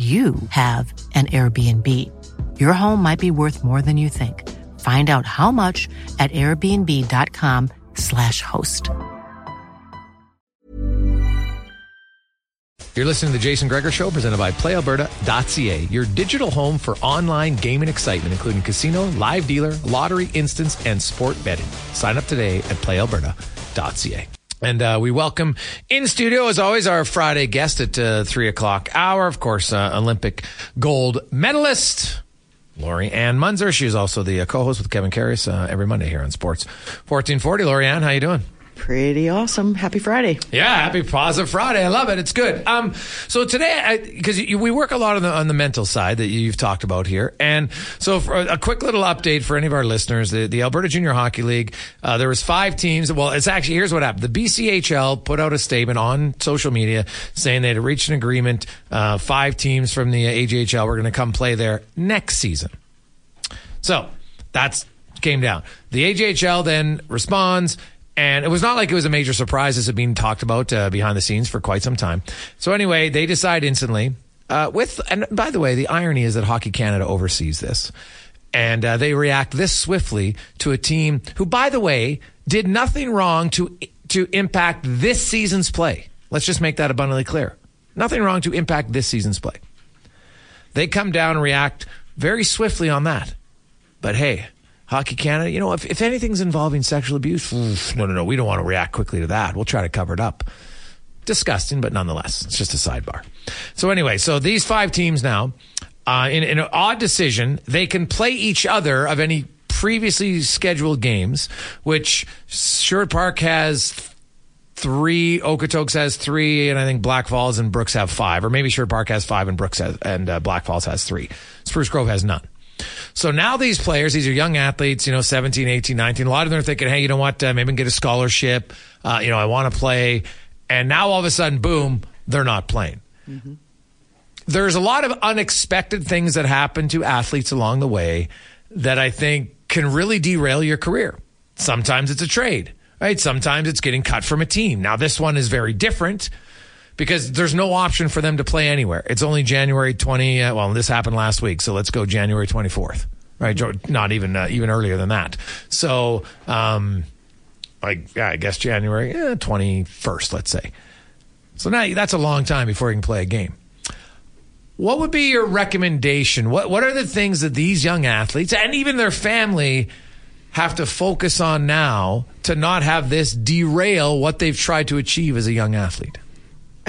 you have an Airbnb. Your home might be worth more than you think. Find out how much at airbnb.com/slash host. You're listening to the Jason Gregor Show, presented by PlayAlberta.ca, your digital home for online gaming excitement, including casino, live dealer, lottery, instance, and sport betting. Sign up today at PlayAlberta.ca. And uh, we welcome in studio, as always, our Friday guest at uh, three o'clock hour. Of course, uh, Olympic gold medalist Lori Ann Muenzer. She is also the uh, co-host with Kevin Karius uh, every Monday here on Sports 1440. Lori Ann, how are you doing? Pretty awesome. Happy Friday. Yeah, happy positive Friday. I love it. It's good. Um, so today, because we work a lot on the on the mental side that you've talked about here, and so for a quick little update for any of our listeners, the, the Alberta Junior Hockey League, uh, there was five teams. Well, it's actually here's what happened. The BCHL put out a statement on social media saying they had reached an agreement. Uh, five teams from the AJHL were going to come play there next season. So that's came down. The AJHL then responds and it was not like it was a major surprise. This had been talked about uh, behind the scenes for quite some time. So anyway, they decide instantly. Uh, with and by the way, the irony is that Hockey Canada oversees this, and uh, they react this swiftly to a team who, by the way, did nothing wrong to to impact this season's play. Let's just make that abundantly clear. Nothing wrong to impact this season's play. They come down and react very swiftly on that. But hey, Hockey Canada, you know, if, if anything's involving sexual abuse, no, no, no, we don't want to react quickly to that. We'll try to cover it up. Disgusting, but nonetheless, it's just a sidebar. So anyway, so these five teams now, uh, in, in an odd decision, they can play each other of any previously scheduled games, which Sherwood Park has three, Okotoks has three, and I think Blackfalds and Brooks have five, or maybe Sherwood Park has five and Brooks has, and uh, Blackfalds has three. Spruce Grove has none. So now these players, these are young athletes, you know, 17, 18, 19. A lot of them are thinking, hey, you know what? Uh, maybe I can get a scholarship. Uh, you know, I want to play. And now all of a sudden, boom, they're not playing. Mm-hmm. There's a lot of unexpected things that happen to athletes along the way that I think can really derail your career. Sometimes it's a trade, right? Sometimes it's getting cut from a team. Now, this one is very different because there's no option for them to play anywhere. It's only January 20. Uh, well, this happened last week, so let's go January 24th, right? Not even uh, even earlier than that. So, um, like yeah, I guess January eh, 21st, let's say. So now that's a long time before you can play a game. What would be your recommendation? What what are the things that these young athletes and even their family have to focus on now to not have this derail what they've tried to achieve as a young athlete?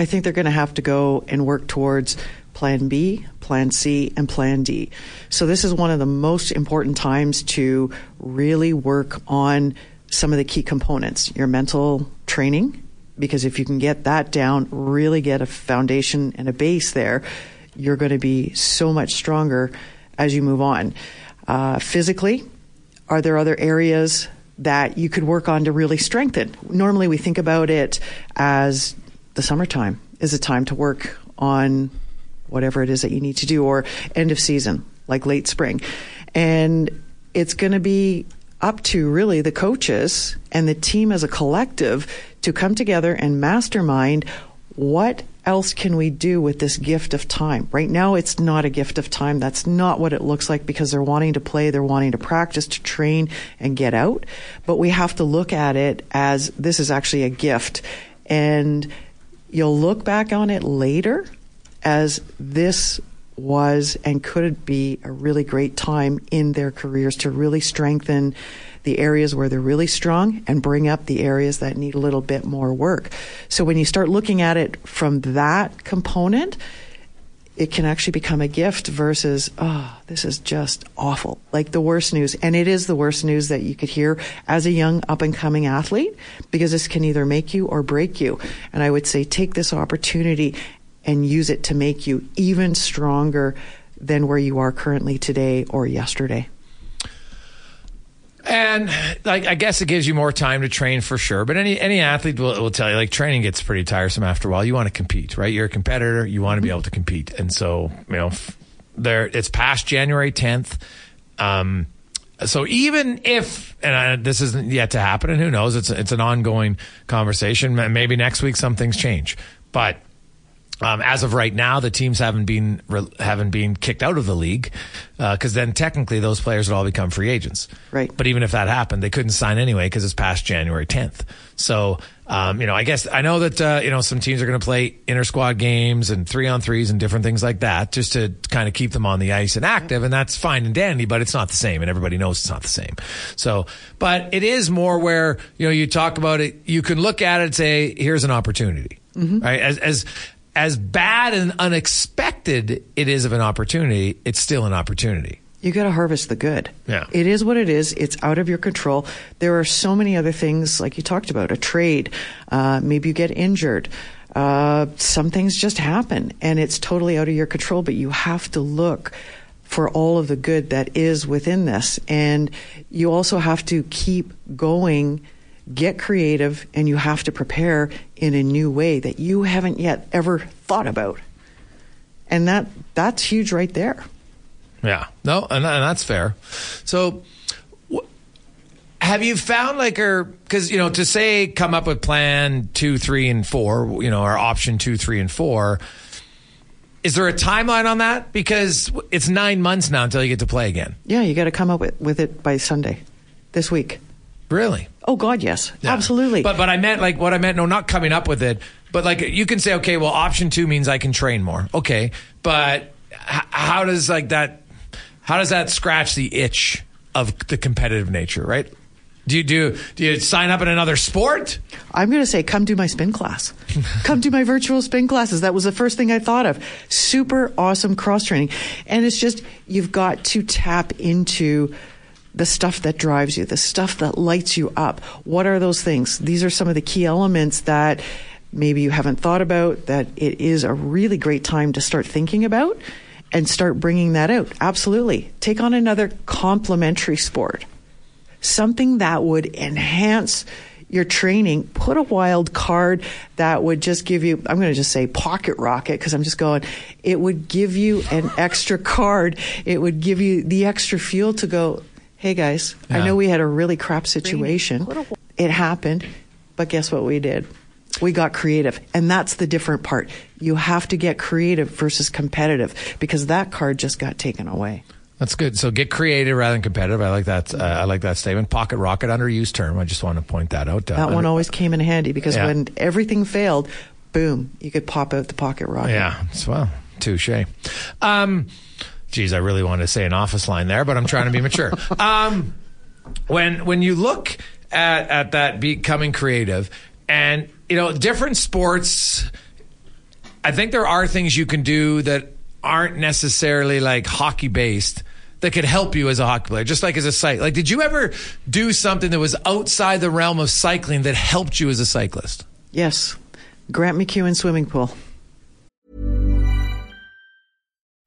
I think they're going to have to go and work towards plan B, plan C, and plan D. So this is one of the most important times to really work on some of the key components, your mental training, because if you can get that down, really get a foundation and a base there, you're going to be so much stronger as you move on. Uh, physically, are there other areas that you could work on to really strengthen? Normally, we think about it as the summertime is a time to work on whatever it is that you need to do, or end of season, like late spring. And it's going to be up to really the coaches and the team as a collective to come together and mastermind what else can we do with this gift of time? Right now, it's not a gift of time. That's not what it looks like because they're wanting to play, they're wanting to practice, to train, and get out. But we have to look at it as this is actually a gift. And you'll look back on it later as this was and could be a really great time in their careers to really strengthen the areas where they're really strong and bring up the areas that need a little bit more work. So when you start looking at it from that component, it can actually become a gift versus, oh, this is just awful. Like the worst news. And it is the worst news that you could hear as a young up and coming athlete because this can either make you or break you. And I would say take this opportunity and use it to make you even stronger than where you are currently today or yesterday. And like I guess it gives you more time to train for sure. But any any athlete will, will tell you like training gets pretty tiresome after a while. You want to compete, right? You're a competitor. You want to be able to compete. And so you know, there it's past January 10th. Um, so even if and I, this isn't yet to happen, and who knows, it's it's an ongoing conversation. Maybe next week some things change, but um, as of right now, the teams haven't been haven't been kicked out of the league because uh, then technically those players would all become free agents. Right. But even if that happened, they couldn't sign anyway because it's past January 10th. So um, you know, I guess I know that uh, you know some teams are going to play inter squad games and three on threes and different things like that just to kind of keep them on the ice and active, and that's fine and dandy. But it's not the same, and everybody knows it's not the same. So, but it is more where you know you talk about it. You can look at it and say, "Here's an opportunity." Mm-hmm. Right? As as as bad and unexpected it is of an opportunity, it's still an opportunity. You got to harvest the good. Yeah. It is what it is. It's out of your control. There are so many other things, like you talked about, a trade. Uh, maybe you get injured. Uh, some things just happen and it's totally out of your control, but you have to look for all of the good that is within this. And you also have to keep going get creative and you have to prepare in a new way that you haven't yet ever thought about. And that that's huge right there. Yeah. No, and, and that's fair. So have you found like or because you know to say come up with plan two three and four you know or option two three and four is there a timeline on that because it's nine months now until you get to play again yeah you got to come up with, with it by sunday this week Really? Oh God, yes, yeah. absolutely. But but I meant like what I meant. No, not coming up with it, but like you can say, okay, well, option two means I can train more. Okay, but h- how does like that? How does that scratch the itch of the competitive nature? Right? Do you do do you sign up in another sport? I'm going to say come do my spin class. come do my virtual spin classes. That was the first thing I thought of. Super awesome cross training. And it's just you've got to tap into the stuff that drives you, the stuff that lights you up. What are those things? These are some of the key elements that maybe you haven't thought about that it is a really great time to start thinking about and start bringing that out. Absolutely. Take on another complementary sport. Something that would enhance your training, put a wild card that would just give you, I'm going to just say pocket rocket because I'm just going, it would give you an extra card. It would give you the extra fuel to go, hey guys, yeah. I know we had a really crap situation. It happened, but guess what we did? We got creative. And that's the different part. You have to get creative versus competitive because that card just got taken away. That's good. So get creative rather than competitive. I like that. Uh, I like that statement. Pocket rocket, underused term. I just want to point that out. Uh, that one always came in handy because yeah. when everything failed, boom, you could pop out the pocket rocket. Yeah. Well, touche. Um, Geez, I really wanted to say an office line there, but I'm trying to be mature. Um, when when you look at at that becoming creative, and you know different sports, I think there are things you can do that aren't necessarily like hockey based that could help you as a hockey player, just like as a cyclist? Like, did you ever do something that was outside the realm of cycling that helped you as a cyclist? Yes. Grant MacEwan swimming pool.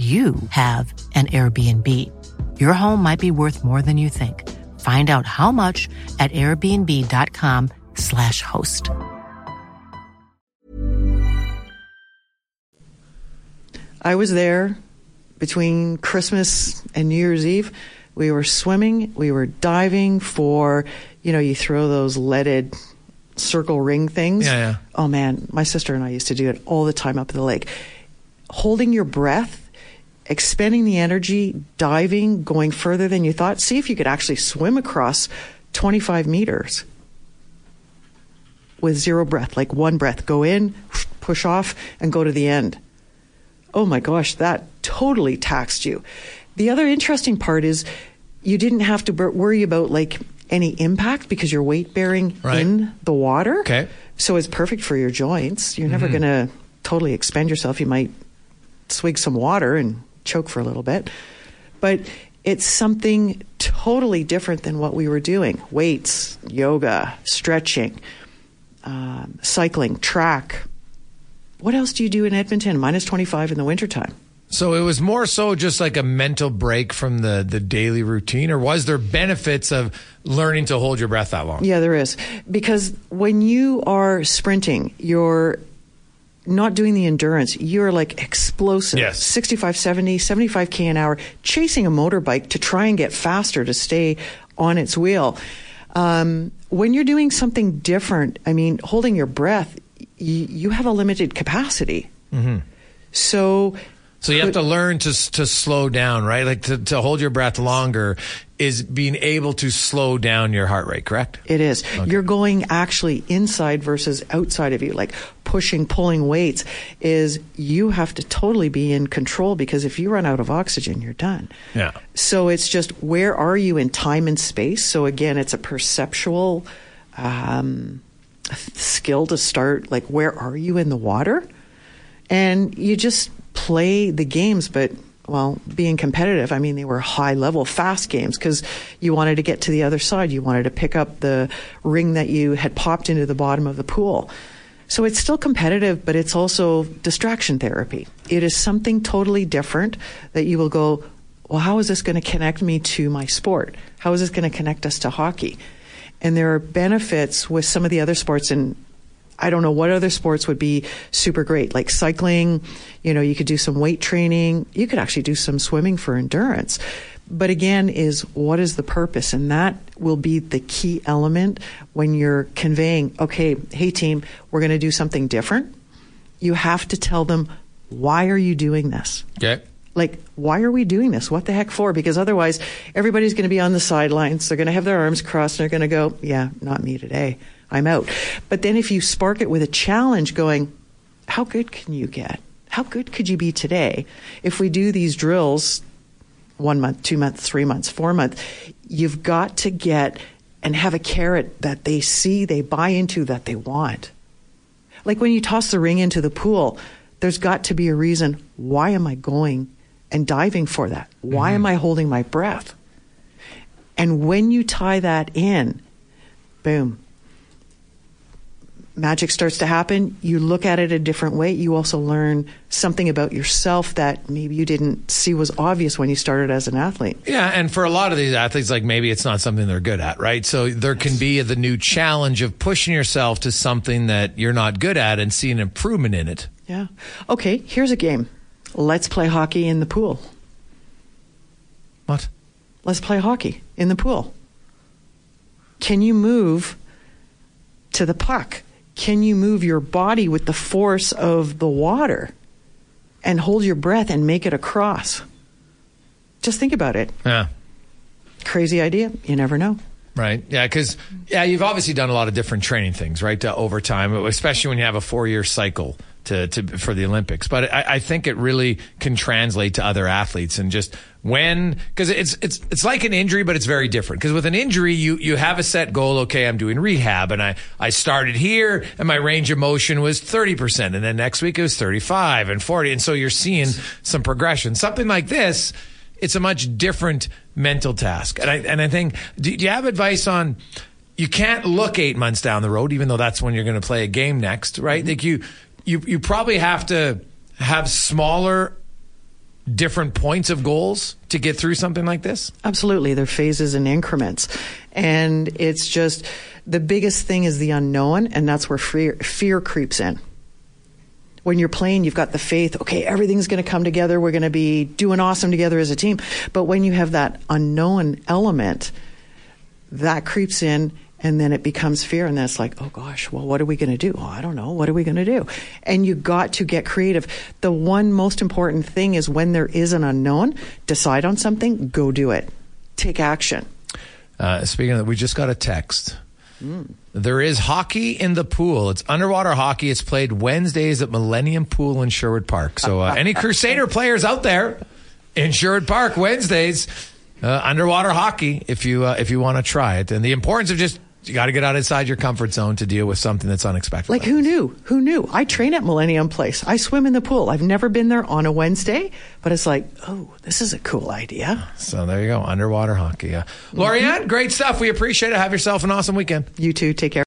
you have an Airbnb. Your home might be worth more than you think. Find out how much at airbnb.com/slash host. I was there between Christmas and New Year's Eve. We were swimming, we were diving for, you know, you throw those leaded circle ring things. Yeah, yeah. Oh man, my sister and I used to do it all the time up at the lake. Holding your breath, expending the energy, diving, going further than you thought. See if you could actually swim across 25 meters with zero breath, like one breath. Go in, push off, and go to the end oh my gosh, that totally taxed you. The other interesting part is you didn't have to worry about like any impact because you're weight bearing Right. in the water. Okay. So it's perfect for your joints. You're never mm-hmm. going to totally expend yourself. You might swig some water and choke for a little bit. But it's something totally different than what we were doing weights, yoga, stretching, um, cycling, track. What else do you do in Edmonton? Minus 25 in the wintertime. So it was more so just like a mental break from the, the daily routine, or was there benefits of learning to hold your breath that long? Yeah, there is. Because when you are sprinting, you're not doing the endurance. You're like explosive. Yes. 65, 70, 75K an hour, chasing a motorbike to try and get faster to stay on its wheel. Um, when you're doing something different, I mean, holding your breath, y- you have a limited capacity. So, So you have to learn to to slow down, right? Like to, to hold your breath longer is being able to slow down your heart rate, correct? It is. You're going actually inside versus outside of you, like pushing, pulling weights. Is you have to totally be in control because if you run out of oxygen, you're done. Yeah. So it's just where are you in time and space? So again, it's a perceptual um, skill to start. Like, where are you in the water? And you just play the games, but well, being competitive, I mean, they were high level, fast games because you wanted to get to the other side. You wanted to pick up the ring that you had popped into the bottom of the pool. So it's still competitive, but it's also distraction therapy. It is something totally different that you will go, well, how is this going to connect me to my sport? How is this going to connect us to hockey? And there are benefits with some of the other sports, and I don't know what other sports would be super great, like cycling. You know, you could do some weight training. You could actually do some swimming for endurance. But again, is what is the purpose? And that will be the key element when you're conveying, okay, hey team, we're going to do something different. You have to tell them, why are you doing this? Okay. like why are we doing this what the heck for because otherwise everybody's going to be on the sidelines they're going to have their arms crossed and they're going to go yeah not me today i'm out but then if you spark it with a challenge going how good can you get how good could you be today if we do these drills one month two months three months four months you've got to get and have a carrot that they see they buy into that they want like when you toss the ring into the pool, there's got to be a reason. Why am I going and diving for that? Why mm-hmm. am I holding my breath? And when you tie that in, boom, magic starts to happen, you look at it a different way. You also learn something about yourself that maybe you didn't see was obvious when you started as an athlete. Yeah, and for a lot of these athletes, like maybe it's not something they're good at, right? So there can be the new challenge of pushing yourself to something that you're not good at and seeing improvement in it. Yeah. Okay, here's a game. Let's play hockey in the pool. What? Let's play hockey in the pool. Can you move to the puck? Can you move your body with the force of the water and hold your breath and make it across? Just think about it. Yeah. Crazy idea. You never know. Right. Yeah. Because, yeah, you've obviously done a lot of different training things, right, to, over time, especially when you have a four year cycle to, to for the Olympics. But I, I think it really can translate to other athletes and just when because it's it's it's like an injury, but it's very different. Because with an injury, you you have a set goal. Okay, I'm doing rehab, and I I started here, and my range of motion was 30 percent, and then next week it was 35 and 40, and so you're seeing some progression. Something like this. It's a much different mental task, and I and I think. Do, do you have advice on? You can't look eight months down the road, even though that's when you're going to play a game next, right? Mm-hmm. Like you, you, you probably have to have smaller different points of goals to get through something like this? Absolutely. They're phases and increments. And it's just the biggest thing is the unknown, and that's where fear, fear creeps in. When you're playing, you've got the faith, okay, everything's going to come together. We're going to be doing awesome together as a team. But when you have that unknown element, that creeps in and then it becomes fear and then it's like oh gosh well what are we going to do oh, i don't know what are we going to do and you got to get creative the one most important thing is when there is an unknown decide on something go do it take action uh, speaking of that we just got a text mm. There is hockey in the pool. It's underwater hockey. It's played Wednesdays at Millennium Pool in Sherwood Park. So, uh, any Crusader players out there in Sherwood Park Wednesdays, uh, underwater hockey, if you uh, if you want to try it, and the importance of just you got to get outside your comfort zone to deal with something that's unexpected. Like, who knew? Who knew? I train at Millennium Place. I swim in the pool. I've never been there on a Wednesday, but it's like, oh, this is a cool idea. So there you go, underwater hockey. Yeah. Lori-Ann, mm-hmm. great stuff. We appreciate it. Have yourself an awesome weekend. You too. Take care.